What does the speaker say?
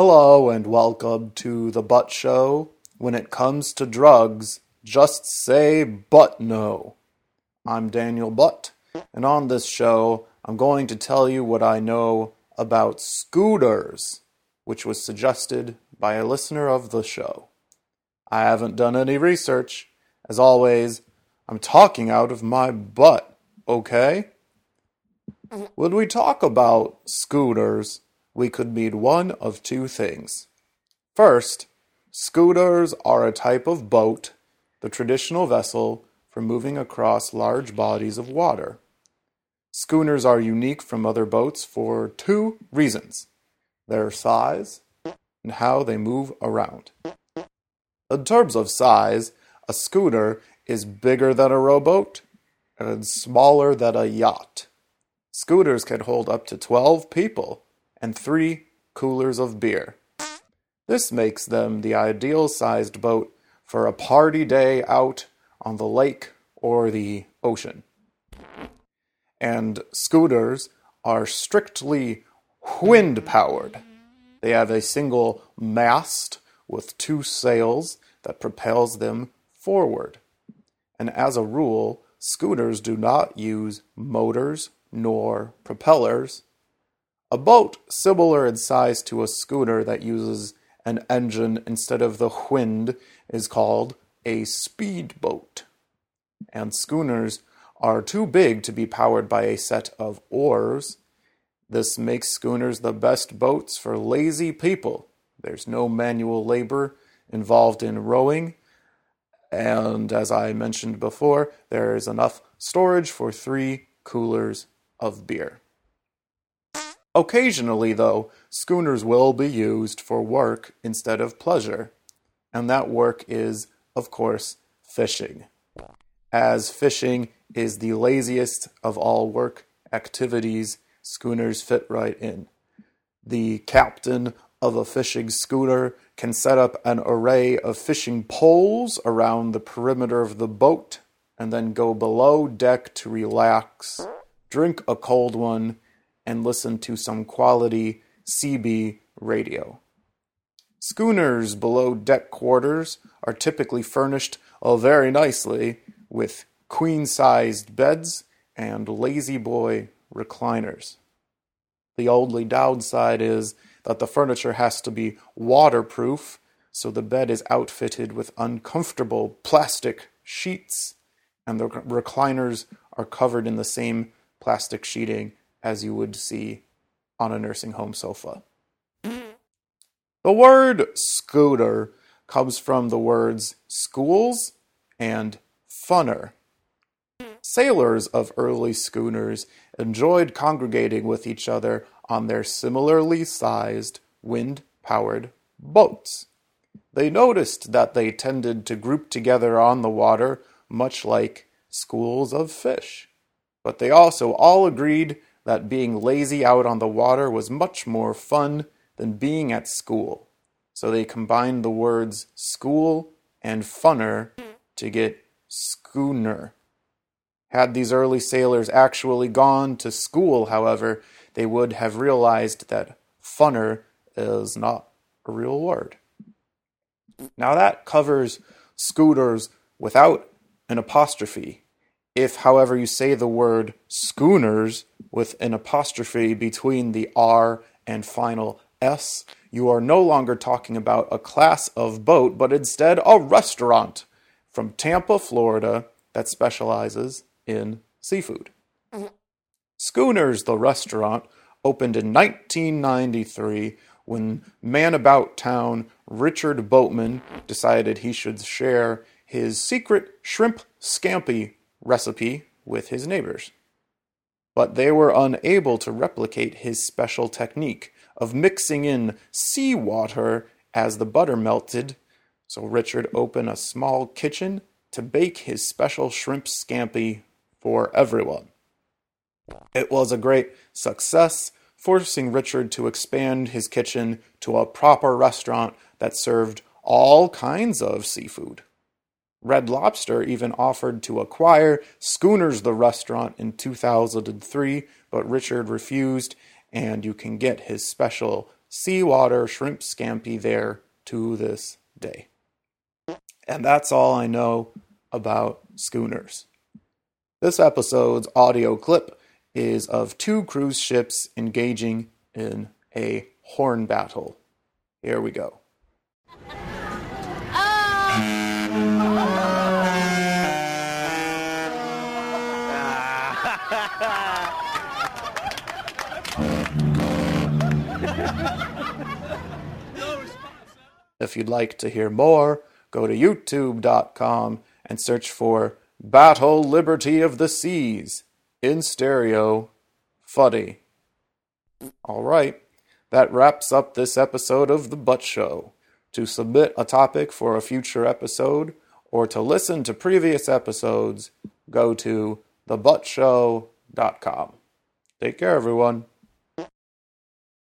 Hello and welcome to the Butt Show. When it comes to drugs, just say but no. I'm Daniel Butt, and on this show, I'm going to tell you what I know about schooners, which was suggested by a listener of the show. I haven't done any research. As always, I'm talking out of my butt, okay? When we talk about schooners, we could mean one of two things. First, schooners are a type of boat, the traditional vessel for moving across large bodies of water. Schooners are unique from other boats for two reasons their size and how they move around. In terms of size, a schooner is bigger than a rowboat and smaller than a yacht. Schooners can hold up to 12 people and three coolers of beer. This makes them the ideal sized boat for a party day out on the lake or the ocean. And schooners are strictly wind powered. They have a single mast with two sails that propels them forward. And as a rule, schooners do not use motors nor propellers. A boat similar in size to a schooner that uses an engine instead of the wind is called a speedboat. And schooners are too big to be powered by a set of oars. This makes schooners the best boats for lazy people. There's no manual labor involved in rowing, and as I mentioned before, there is enough storage for three coolers of beer. Occasionally, though, schooners will be used for work instead of pleasure, and that work is, of course, fishing. As fishing is the laziest of all work activities, schooners fit right in. The captain of a fishing schooner can set up an array of fishing poles around the perimeter of the boat and then go below deck to relax, drink a cold one, and listen to some quality CB radio. Schooners below deck quarters are typically furnished oh, very nicely with queen sized beds and La-Z-Boy recliners. The only downside is that the furniture has to be waterproof, so the bed is outfitted with uncomfortable plastic sheets, and the recliners are covered in the same plastic sheeting as you would see on a nursing home sofa. The word schooner comes from the words schools and funner. Sailors of early schooners enjoyed congregating with each other on their similarly sized, wind powered boats. They noticed that they tended to group together on the water, much like schools of fish. But they also all agreed that being lazy out on the water was much more fun than being at school. So they combined the words school and funner to get schooner. Had these early sailors actually gone to school, however, they would have realized that funner is not a real word. Now that covers schooners without an apostrophe. If, however, you say the word schooners with an apostrophe between the R and final S, you are no longer talking about a class of boat, but instead a restaurant from Tampa, Florida that specializes in seafood. Schooners, the restaurant, opened in 1993 when man about town Richard Boatman decided he should share his secret shrimp scampi recipe with his neighbors. But they were unable to replicate his special technique of mixing in seawater as the butter melted, so Richard opened a small kitchen to bake his special shrimp scampi for everyone. It was a great success, forcing Richard to expand his kitchen to a proper restaurant that served all kinds of seafood. Red Lobster even offered to acquire Schooners the restaurant in 2003, but Richard refused, and you can get his special seawater shrimp scampi there to this day. And that's all I know about schooners. This episode's audio clip is of two cruise ships engaging in a horn battle. Here we go. If you'd like to hear more, go to youtube.com and search for Battle Liberty of the Seas in stereo. Fuddy. All right, that wraps up this episode of The Butt Show. To submit a topic for a future episode or to listen to previous episodes, go to thebuttshow.com. Take care, everyone.